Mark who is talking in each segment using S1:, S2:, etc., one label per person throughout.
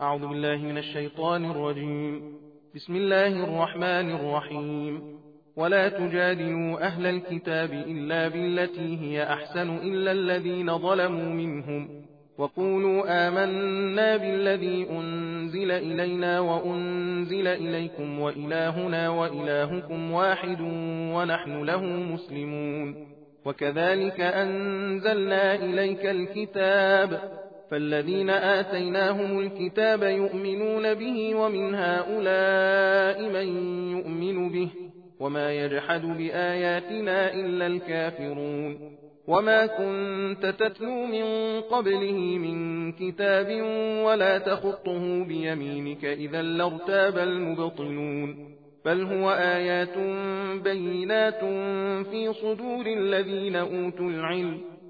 S1: أعوذ بالله من الشيطان الرجيم بسم الله الرحمن الرحيم ولا تجادلوا أهل الكتاب إلا بالتي هي أحسن إلا الذين ظلموا منهم وقولوا آمنا بالذي أنزل إلينا وأنزل إليكم وإلهنا وإلهكم واحد ونحن له مسلمون وكذلك أنزلنا إليك الكتاب فالذين آتيناهم الكتاب يؤمنون به ومن هؤلاء من يؤمن به وما يجحد بآياتنا إلا الكافرون وما كنت تتلو من قبله من كتاب ولا تخطه بيمينك إذا لارتاب المبطلون بل هو آيات بينات في صدور الذين أوتوا العلم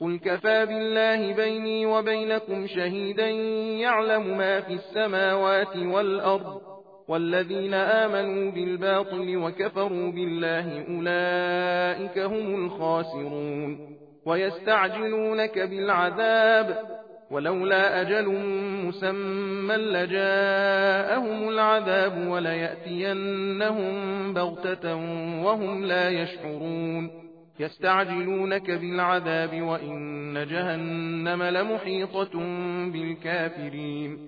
S1: قل كفى بالله بيني وبينكم شهيدا يعلم ما في السماوات والأرض والذين آمنوا بالباطل وكفروا بالله أولئك هم الخاسرون ويستعجلونك بالعذاب ولولا أجل مسمى لجاءهم العذاب وليأتينهم بغتة وهم لا يشعرون يستعجلونك بالعذاب وإن جهنم لمحيطة بالكافرين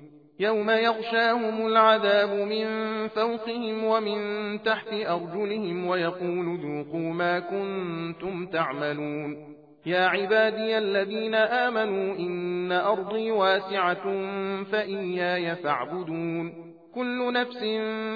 S1: يوم يغشاهم العذاب من فوقهم ومن تحت أرجلهم ويقول ذوقوا ما كنتم تعملون يا عبادي الذين آمنوا إن أرضي واسعة فإياي فاعبدون كل نفس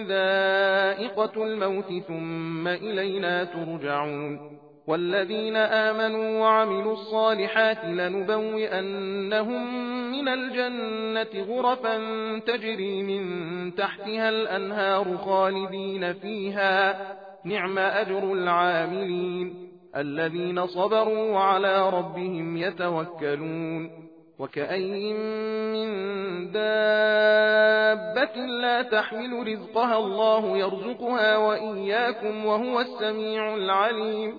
S1: ذائقة الموت ثم إلينا ترجعون والذين آمنوا وعملوا الصالحات لنبوئنهم من الجنة غرفا تجري من تحتها الأنهار خالدين فيها نعم أجر العاملين الذين صبروا وعلى ربهم يتوكلون وكأي من دابة لا تحمل رزقها الله يرزقها وإياكم وهو السميع العليم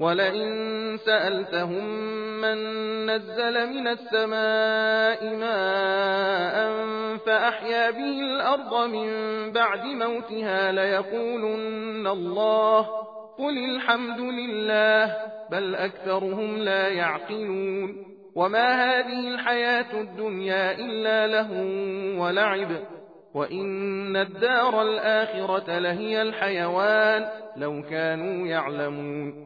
S1: ولئن سألتهم من نزل من السماء ماء فأحيا به الأرض من بعد موتها ليقولن الله قل الحمد لله بل أكثرهم لا يعقلون وما هذه الحياة الدنيا إلا له ولعب وإن الدار الآخرة لهي الحيوان لو كانوا يعلمون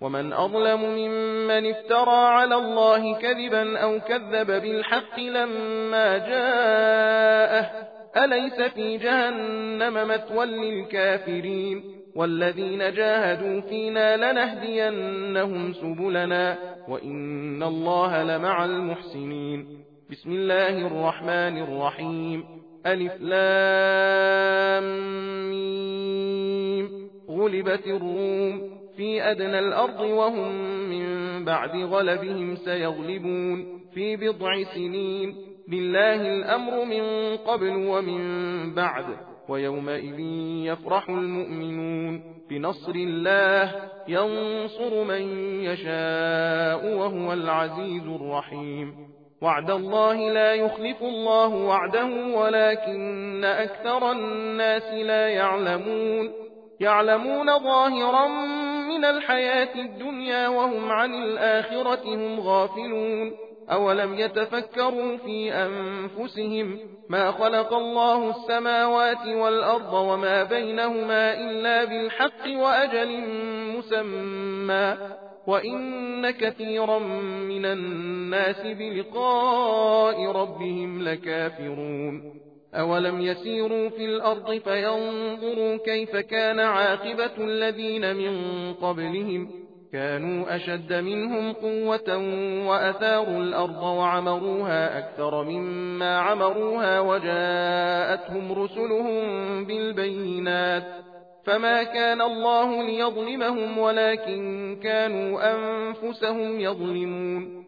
S1: ومن أظلم ممن افترى على الله كذبا أو كذب بالحق لما جاءه أليس في جهنم مثوى للكافرين والذين جاهدوا فينا لنهدينهم سبلنا وإن الله لمع المحسنين بسم الله الرحمن الرحيم ألف لام ميم غلبت الروم في أدنى الأرض وهم من بعد غلبهم سيغلبون في بضع سنين لله الأمر من قبل ومن بعد ويومئذ يفرح المؤمنون بنصر الله ينصر من يشاء وهو العزيز الرحيم وعد الله لا يخلف الله وعده ولكن أكثر الناس لا يعلمون يعلمون ظاهرا من الحياة الدنيا وهم عن الآخرة هم غافلون أولم يتفكروا في أنفسهم ما خلق الله السماوات والأرض وما بينهما إلا بالحق وأجل مسمى وإن كثيرا من الناس بلقاء ربهم لكافرون أولم يسيروا في الأرض فينظروا كيف كان عاقبة الذين من قبلهم كانوا أشد منهم قوة وأثاروا الأرض وعمروها أكثر مما عمروها وجاءتهم رسلهم بالبينات فما كان الله ليظلمهم ولكن كانوا أنفسهم يظلمون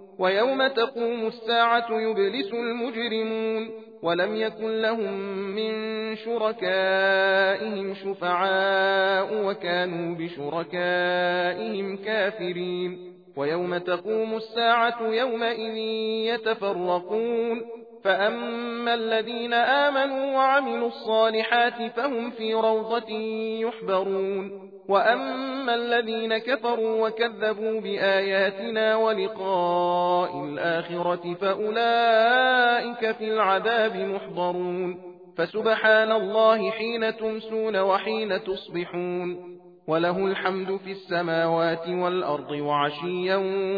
S1: ويوم تقوم الساعة يبلس المجرمون ولم يكن لهم من شركائهم شفعاء وكانوا بشركائهم كافرين ويوم تقوم الساعة يومئذ يتفرقون فأما الذين آمنوا وعملوا الصالحات فهم في روضة يحبرون وأما الذين كفروا وكذبوا بآياتنا ولقاء الآخرة فأولئك في العذاب محضرون فسبحان الله حين تمسون وحين تصبحون وله الحمد في السماوات والأرض وعشيا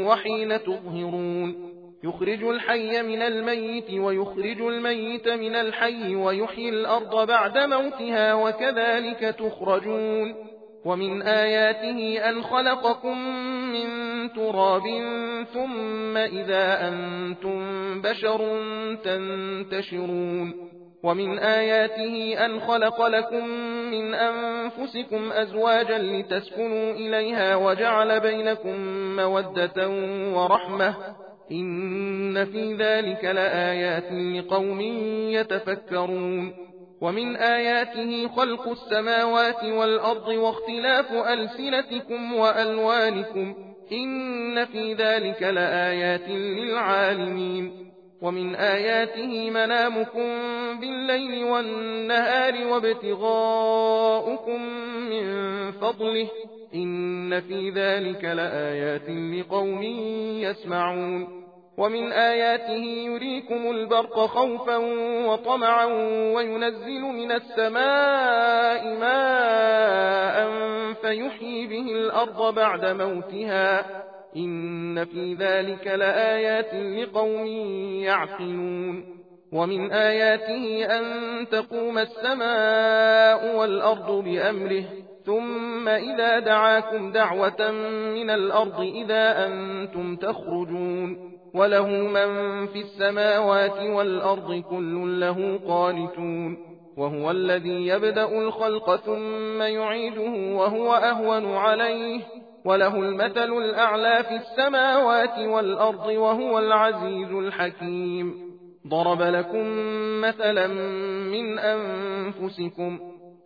S1: وحين تظهرون يخرج الحي من الميت ويخرج الميت من الحي ويحيي الأرض بعد موتها وكذلك تخرجون ومن آياته أن خلقكم من تراب ثم إذا أنتم بشر تنتشرون ومن آياته أن خلق لكم من أنفسكم أزواجا لتسكنوا إليها وجعل بينكم مودة ورحمة إن في ذلك لآيات لقوم يتفكرون ومن آياته خلق السماوات والأرض واختلاف ألسنتكم وألوانكم إن في ذلك لآيات للعالمين ومن آياته منامكم بالليل والنهار وابتغاؤكم من فضله إن في ذلك لآيات لقوم يسمعون ومن آياته يريكم البرق خوفا وطمعا وينزل من السماء ماء فيحيي به الأرض بعد موتها إن في ذلك لآيات لقوم يعقلون ومن آياته أن تقوم السماء والأرض بأمره ثم إذا دعاكم دعوة من الأرض إذا أنتم تخرجون وله من في السماوات والأرض كل له قانتون وهو الذي يبدأ الخلق ثم يعيده وهو أهون عليه وله المثل الأعلى في السماوات والأرض وهو العزيز الحكيم ضرب لكم مثلا من أنفسكم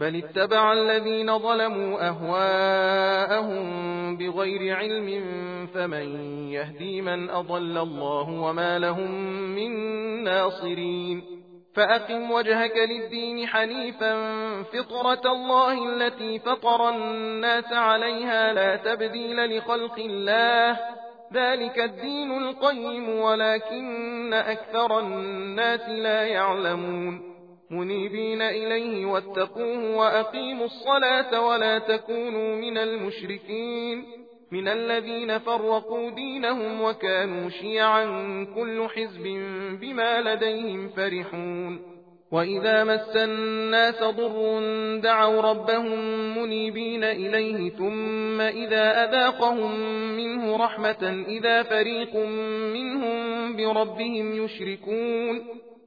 S1: بل اتبع الذين ظلموا أهواءهم بغير علم فمن يهدي من أضل الله وما لهم من ناصرين فأقم وجهك للدين حنيفا فطرة الله التي فطر الناس عليها لا تبديل لخلق الله ذلك الدين القيم ولكن أكثر الناس لا يعلمون منيبين إليه واتقوه وأقيموا الصلاة ولا تكونوا من المشركين من الذين فرقوا دينهم وكانوا شيعا كل حزب بما لديهم فرحون وإذا مس الناس ضر دعوا ربهم منيبين إليه ثم إذا أذاقهم منه رحمة إذا فريق منهم بربهم يشركون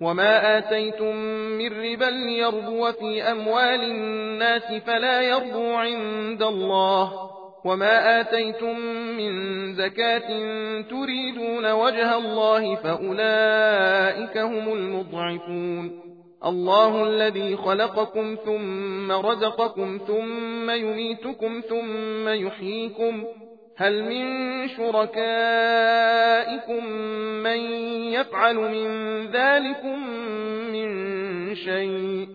S1: وما آتيتم من ربا ليربو في أموال الناس فلا يربو عند الله وما آتيتم من زكاة تريدون وجه الله فأولئك هم المضعفون الله الذي خلقكم ثم رزقكم ثم يميتكم ثم يحييكم هل من شركائكم من يفعل من ذلكم من شيء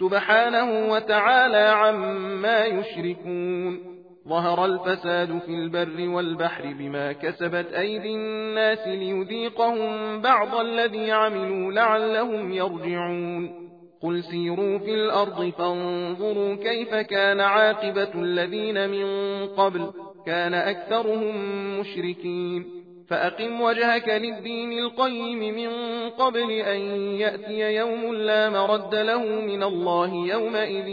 S1: سبحانه وتعالى عما يشركون ظهر الفساد في البر والبحر بما كسبت أيدي الناس ليذيقهم بعض الذي عملوا لعلهم يرجعون قل سيروا في الأرض فانظروا كيف كان عاقبة الذين من قبل كان أكثرهم مشركين فأقم وجهك للدين القيم من قبل أن يأتي يوم لا مرد له من الله يومئذ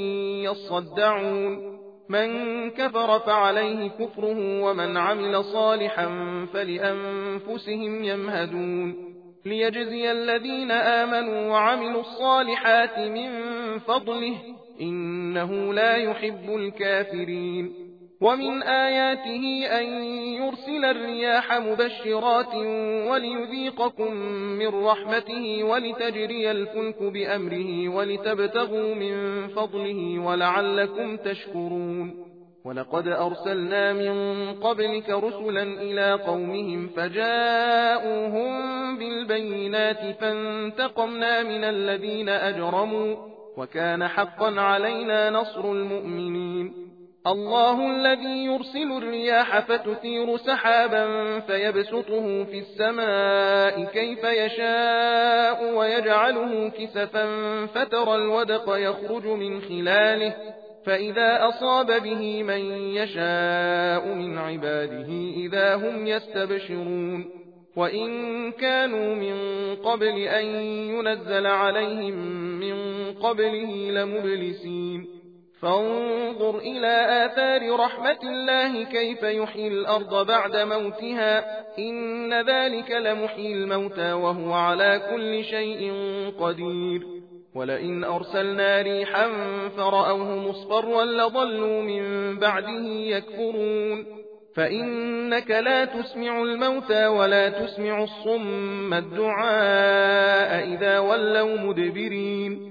S1: يصدعون من كفر فعليه كفره ومن عمل صالحا فلأنفسهم يمهدون ليجزي الذين آمنوا وعملوا الصالحات من فضله إنه لا يحب الكافرين ومن آياته أن يرسل الرياح مبشرات وليذيقكم من رحمته ولتجري الفلك بأمره ولتبتغوا من فضله ولعلكم تشكرون ولقد أرسلنا من قبلك رسلا إلى قومهم فجاءوهم بالبينات فانتقمنا من الذين أجرموا وكان حقا علينا نصر المؤمنين الله الذي يرسل الرياح فتثير سحابا فيبسطه في السماء كيف يشاء ويجعله كسفا فترى الودق يخرج من خلاله فإذا أصاب به من يشاء من عباده إذا هم يستبشرون وإن كانوا من قبل أن ينزل عليهم من قبله لمبلسين فانظر إلى آثار رحمة الله كيف يحيي الأرض بعد موتها إن ذلك لمحيي الموتى وهو على كل شيء قدير ولئن أرسلنا ريحا فرأوه مصفرا لظلوا من بعده يكفرون فإنك لا تسمع الموتى ولا تسمع الصم الدعاء إذا ولوا مدبرين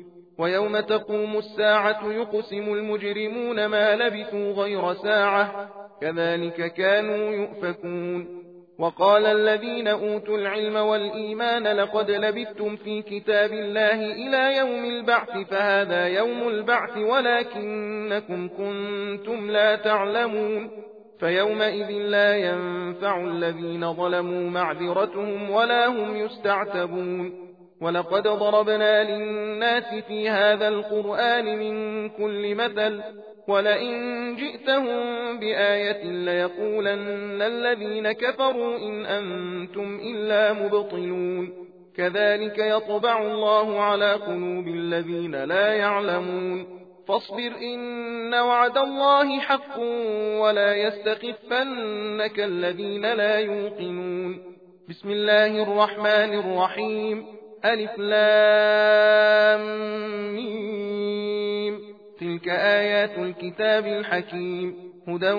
S1: ويوم تقوم الساعة يقسم المجرمون ما لبثوا غير ساعة كذلك كانوا يؤفكون وقال الذين أوتوا العلم والإيمان لقد لبثتم في كتاب الله إلى يوم البعث فهذا يوم البعث ولكنكم كنتم لا تعلمون فيومئذ لا ينفع الذين ظلموا معذرتهم ولا هم يستعتبون ولقد ضربنا للناس في هذا القرآن من كل مثل ولئن جئتهم بآية ليقولن الذين كفروا إن أنتم إلا مبطلون كذلك يطبع الله على قلوب الذين لا يعلمون فاصبر إن وعد الله حق ولا يستخفنك الذين لا يوقنون بسم الله الرحمن الرحيم ألف لام ميم تلك آيات الكتاب الحكيم هدى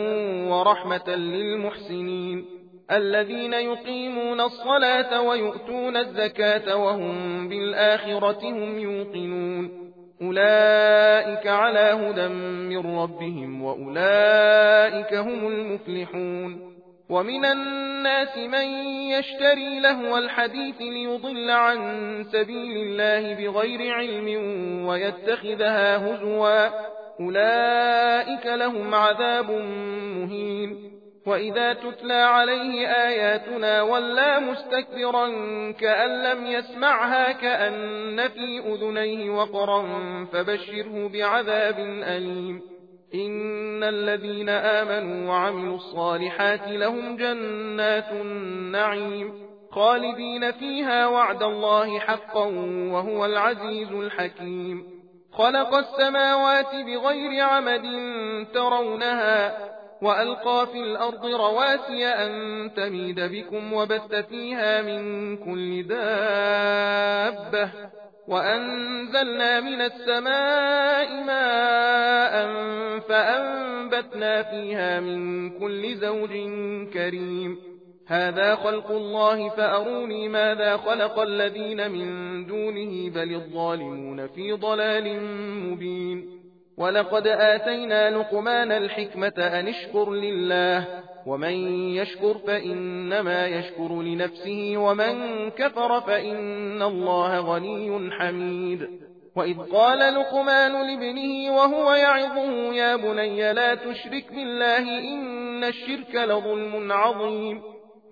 S1: ورحمة للمحسنين الذين يقيمون الصلاة ويؤتون الزكاة وهم بالآخرة هم يوقنون أولئك على هدى من ربهم وأولئك هم المفلحون ومن الناس من يشتري لهو الحديث ليضل عن سبيل الله بغير علم ويتخذها هزوا أولئك لهم عذاب مهين وإذا تتلى عليه آياتنا ولا مستكبرا كأن لم يسمعها كأن في أذنيه وقرا فبشره بعذاب أليم إن الذين آمنوا وعملوا الصالحات لهم جنات النعيم خالدين فيها وعد الله حقا وهو العزيز الحكيم خلق السماوات بغير عمد ترونها وألقى في الأرض رواسي أن تميد بكم وبث فيها من كل دابة وأنزلنا من السماء ماء فأنبتنا فيها من كل زوج كريم هذا خلق الله فأروني ماذا خلق الذين من دونه بل الظالمون في ضلال مبين ولقد آتينا لقمان الحكمة أن اشكر لله ومن يشكر فإنما يشكر لنفسه ومن كفر فإن الله غني حميد وإذ قال لقمان لابنه وهو يعظه يا بني لا تشرك بالله إن الشرك لظلم عظيم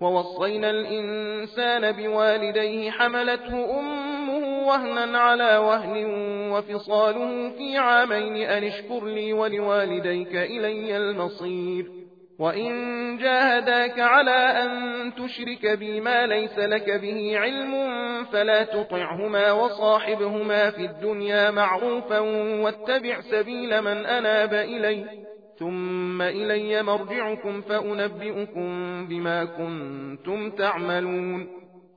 S1: ووصينا الإنسان بوالديه حملته أمه وهنا على وهن وفصاله في عامين أن اشكر لي ولوالديك إلي المصير وإن جاهداك على أن تشرك بما ليس لك به علم فلا تطعهما وصاحبهما في الدنيا معروفا واتبع سبيل من أناب إلي ثم إلي مرجعكم فأنبئكم بما كنتم تعملون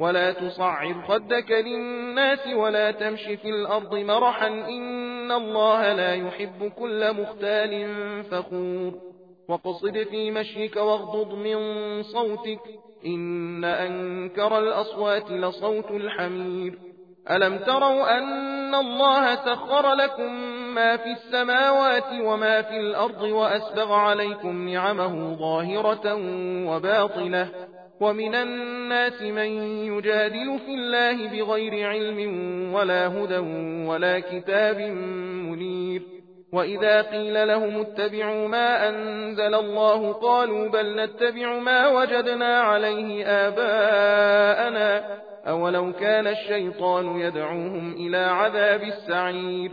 S1: ولا تصعر خدك للناس ولا تمش في الأرض مرحا إن الله لا يحب كل مختال فخور وقصد في مشيك واغضض من صوتك إن أنكر الأصوات لصوت الحمير ألم تروا أن الله سخر لكم ما في السماوات وما في الأرض وأسبغ عليكم نعمه ظاهرة وباطنة ومن الناس من يجادل في الله بغير علم ولا هدى ولا كتاب منير وإذا قيل لهم اتبعوا ما أنزل الله قالوا بل نتبع ما وجدنا عليه آباءنا أولو كان الشيطان يدعوهم إلى عذاب السعير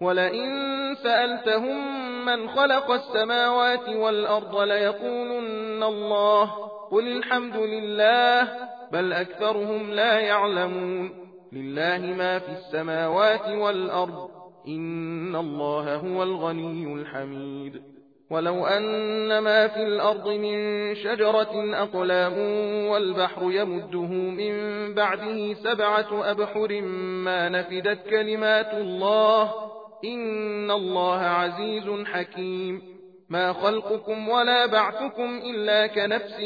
S1: ولئن سألتهم من خلق السماوات والأرض ليقولن الله قل الحمد لله بل أكثرهم لا يعلمون لله ما في السماوات والأرض إن الله هو الغني الحميد ولو أن ما في الأرض من شجرة أقلام والبحر يمده من بعده سبعة أبحر ما نفدت كلمات الله إن الله عزيز حكيم ما خلقكم ولا بعثكم إلا كنفس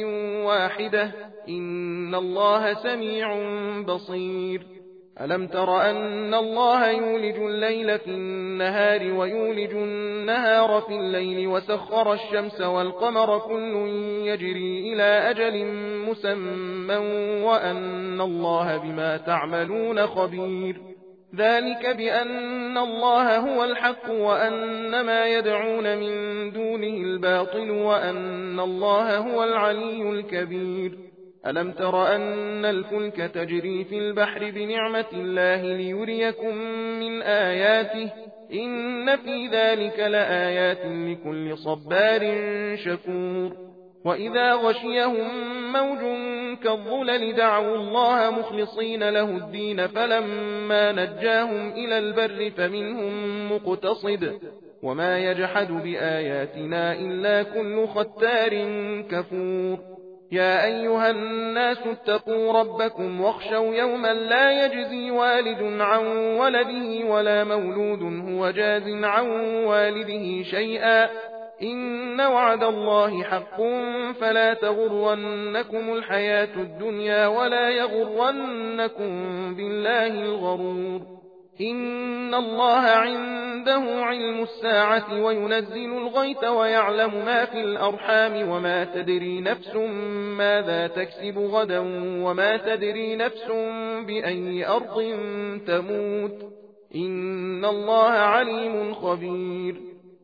S1: واحدة إن الله سميع بصير ألم تر أن الله يولج الليل في النهار ويولج النهار في الليل وسخر الشمس والقمر كل يجري إلى أجل مسمى وأن الله بما تعملون خبير ذلك بأن الله هو الحق وأن ما يدعون من دونه الباطل وأن الله هو العلي الكبير ألم تر أن الفلك تجري في البحر بنعمة الله ليريكم من آياته إن في ذلك لآيات لكل صبار شكور وإذا غشيهم موج كالظلل دعوا الله مخلصين له الدين فلما نجاهم إلى البر فمنهم مقتصد وما يجحد بآياتنا إلا كل ختار كفور يا أيها الناس اتقوا ربكم واخشوا يوما لا يجزي والد عن ولده ولا مولود هو جاز عن والده شيئا إن وعد الله حق فلا تغرنكم الحياة الدنيا ولا يغرنكم بالله الغرور إن الله عنده علم الساعة وينزل الغيث ويعلم ما في الأرحام وما تدري نفس ماذا تكسب غدا وما تدري نفس بأي أرض تموت إن الله عليم خبير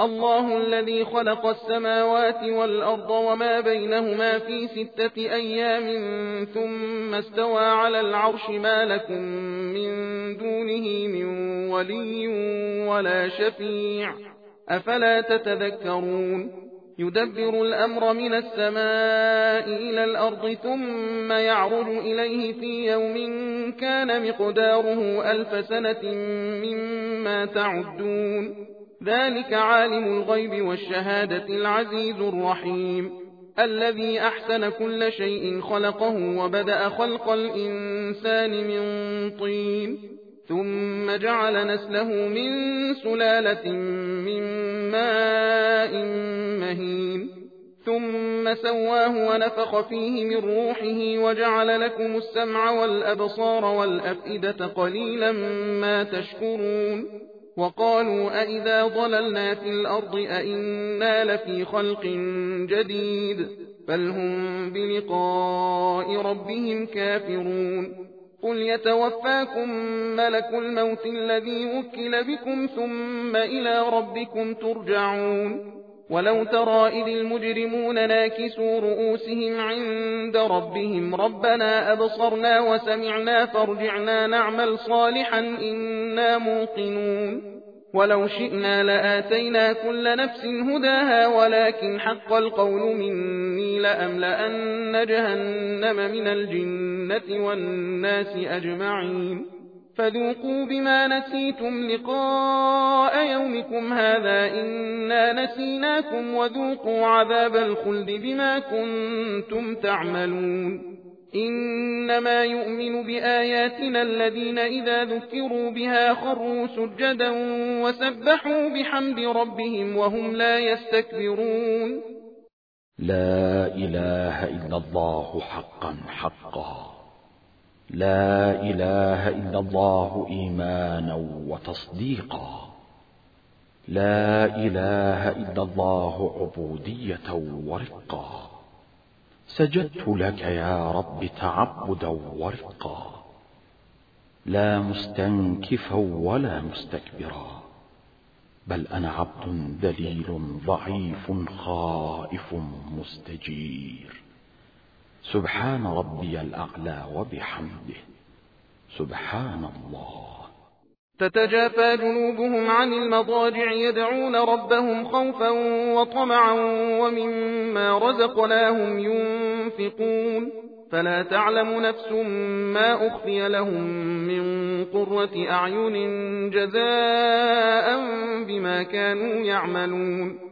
S1: الله الذي خلق السماوات والأرض وما بينهما في ستة أيام ثم استوى على العرش ما لكم من دونه من ولي ولا شفيع أفلا تتذكرون يدبر الأمر من السماء إلى الأرض ثم يعرج إليه في يوم كان مقداره ألف سنة مما تعدون ذلك عالم الغيب والشهادة العزيز الرحيم الذي أحسن كل شيء خلقه وبدأ خلق الإنسان من طين ثم جعل نسله من سلالة من ماء مهين ثم سواه ونفخ فيه من روحه وجعل لكم السمع والأبصار والأفئدة قليلا ما تشكرون وقالوا أئذا ضللنا في الأرض أئنا لفي خلق جديد بل هم بلقاء ربهم كافرون قل يتوفاكم ملك الموت الذي وكل بكم ثم إلى ربكم ترجعون ولو ترى إذ المجرمون ناكسوا رؤوسهم عند ربهم ربنا أبصرنا وسمعنا فارجعنا نعمل صالحا إنا موقنون ولو شئنا لآتينا كل نفس هداها ولكن حق القول مني لأملأن جهنم من الجنة والناس أجمعين فذوقوا بما نسيتم لقاء يومكم هذا إنا نسيناكم وذوقوا عذاب الخلد بما كنتم تعملون إنما يؤمن بآياتنا الذين إذا ذكروا بها خروا سجدا وسبحوا بحمد ربهم وهم لا يستكبرون
S2: لا إله إلا الله حقا حقا لا إله إلا الله إيمانا وتصديقا لا إله إلا الله عبودية ورقا سجدت لك يا رب تعبدا ورقا لا مستنكفا ولا مستكبرا بل أنا عبد ذليل ضعيف خائف مستجير سبحان ربي الأعلى وبحمده سبحان الله
S1: تتجافى جنوبهم عن المضاجع يدعون ربهم خوفا وطمعا ومما رزقناهم ينفقون فلا تعلم نفس ما أخفي لهم من قرة أعين جزاء بما كانوا يعملون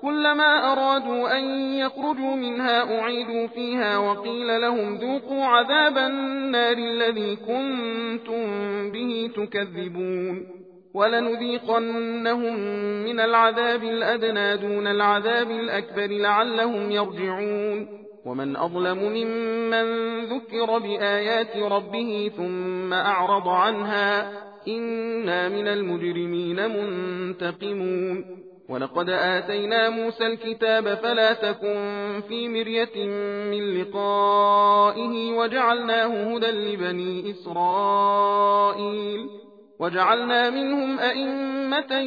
S1: كلما أرادوا أن يخرجوا منها أعيدوا فيها وقيل لهم ذوقوا عذاب النار الذي كنتم به تكذبون ولنذيقنهم من العذاب الأدنى دون العذاب الأكبر لعلهم يرجعون ومن أظلم ممن ذكر بآيات ربه ثم أعرض عنها إنا من المجرمين منتقمون ولقد آتينا موسى الكتاب فلا تكن في مرية من لقائه وجعلناه هدى لبني إسرائيل وجعلنا منهم أئمة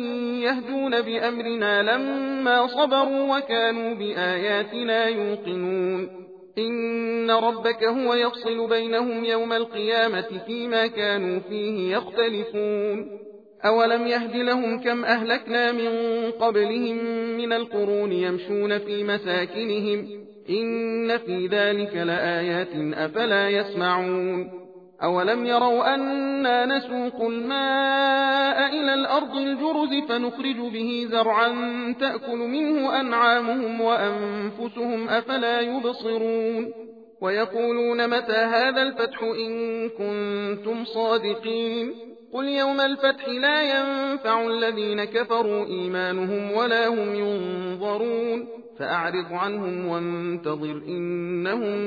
S1: يهدون بأمرنا لما صبروا وكانوا بآياتنا يوقنون إن ربك هو يفصل بينهم يوم القيامة فيما كانوا فيه يختلفون أولم يهد لهم كم أهلكنا من قبلهم من القرون يمشون في مساكنهم إن في ذلك لآيات أفلا يسمعون أولم يروا أنا نسوق الماء إلى الأرض الجرز فنخرج به زرعا تأكل منه أنعامهم وأنفسهم أفلا يبصرون ويقولون متى هذا الفتح إن كنتم صادقين قل يوم الفتح لا ينفع الذين كفروا إيمانهم ولا هم ينظرون فأعرض عنهم وانتظر إنهم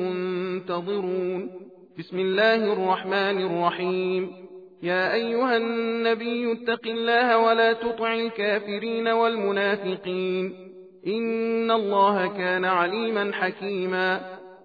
S1: منتظرون بسم الله الرحمن الرحيم يا أيها النبي اتق الله ولا تطع الكافرين والمنافقين إن الله كان عليما حكيما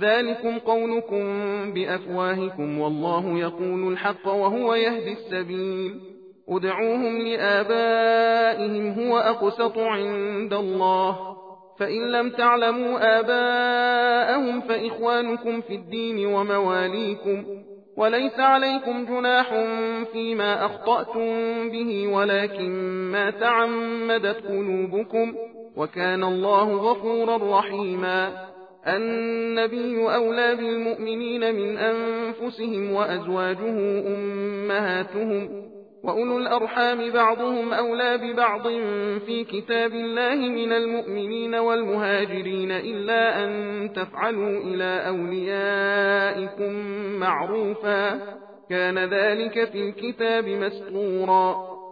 S1: ذلكم قولكم بأفواهكم والله يقول الحق وهو يهدي السبيل ادعوهم لآبائهم هو أقسط عند الله فإن لم تعلموا آباءهم فإخوانكم في الدين ومواليكم وليس عليكم جناح فيما أخطأتم به ولكن ما تعمدت قلوبكم وكان الله غفورا رحيما النبي أولى بالمؤمنين من أنفسهم وأزواجه أمهاتهم وأولو الأرحام بعضهم أولى ببعض في كتاب الله من المؤمنين والمهاجرين إلا أن تفعلوا إلى أوليائكم معروفا كان ذلك في الكتاب مسطورا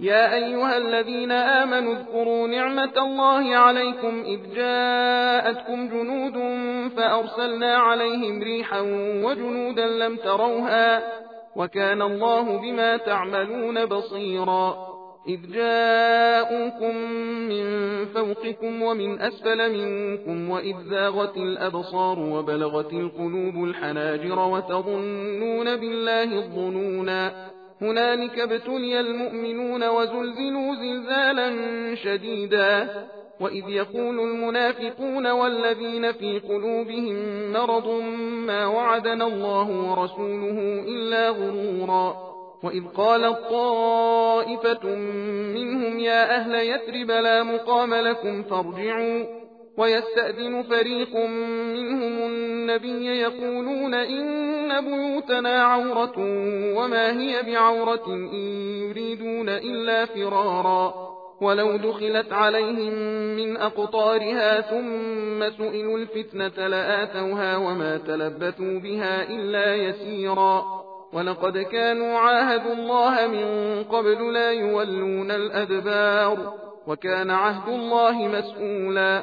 S1: يا أيها الذين آمنوا اذكروا نعمة الله عليكم إذ جاءتكم جنود فأرسلنا عليهم ريحا وجنودا لم تروها وكان الله بما تعملون بصيرا إذ جاءوكم من فوقكم ومن أسفل منكم وإذ ذاغت الأبصار وبلغت القلوب الحناجر وتظنون بالله الظنونا هنالك ابتلي المؤمنون وزلزلوا زلزالا شديدا وإذ يقول المنافقون والذين في قلوبهم مرض ما وعدنا الله ورسوله إلا غرورا وإذ قال طائفة منهم يا أهل يثرب لا مقام لكم فارجعوا ويستأذن فريق منهم النبي يقولون إن بيوتنا عورة وما هي بعورة إن يريدون إلا فرارا ولو دخلت عليهم من أقطارها ثم سئلوا الفتنة لآتوها وما تلبثوا بها إلا يسيرا ولقد كانوا عاهدوا الله من قبل لا يولون الأدبار وكان عهد الله مسؤولا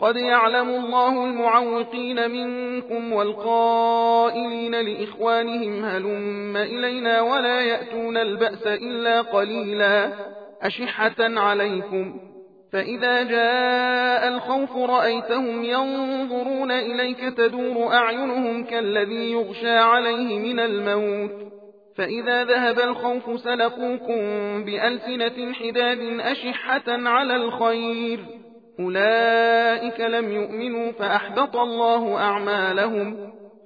S1: قد يعلم الله المعوقين منكم والقائلين لإخوانهم هلم إلينا ولا يأتون البأس إلا قليلا أشحة عليكم فإذا جاء الخوف رأيتهم ينظرون إليك تدور أعينهم كالذي يغشى عليه من الموت فإذا ذهب الخوف سلقوكم بألسنة حداد أشحة على الخير أولئك لم يؤمنوا فأحبط الله أعمالهم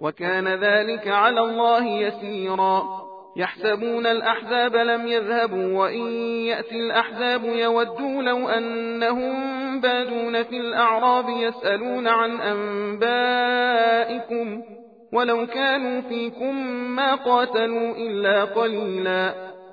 S1: وكان ذلك على الله يسيرا يحسبون الأحزاب لم يذهبوا وإن يأتي الأحزاب يودوا لو أنهم بادون في الأعراب يسألون عن أنبائكم ولو كانوا فيكم ما قاتلوا إلا قليلاً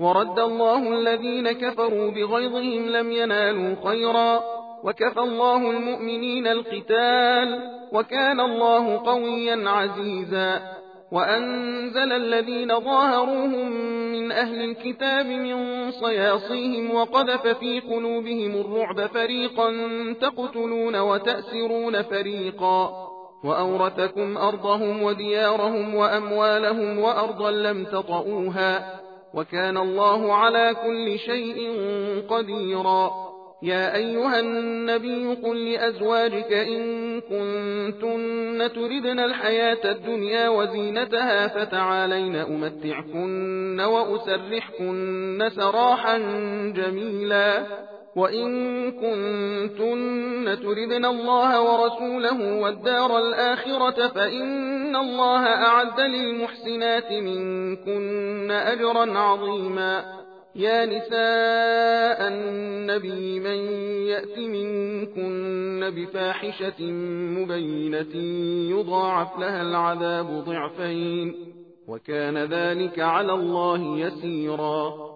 S1: ورد الله الذين كفروا بغيظهم لم ينالوا خيرا وكفى الله المؤمنين القتال وكان الله قويا عزيزا وأنزل الذين ظاهروهم من أهل الكتاب من صياصيهم وقذف في قلوبهم الرعب فريقا تقتلون وتأسرون فريقا وأورثكم أرضهم وديارهم وأموالهم وأرضا لم تطئوها وكان الله على كل شيء قديرا يا أيها النبي قل لأزواجك إن كنتن تردن الحياة الدنيا وزينتها فتعالين أمتعكن وأسرحكن سراحا جميلا وإن كنتن تردن الله ورسوله والدار الآخرة فإن الله أعد للمحسنات منكن أجرا عظيما يا نساء النبي من يأت منكن بفاحشة مبينة يضاعف لها العذاب ضعفين وكان ذلك على الله يسيرا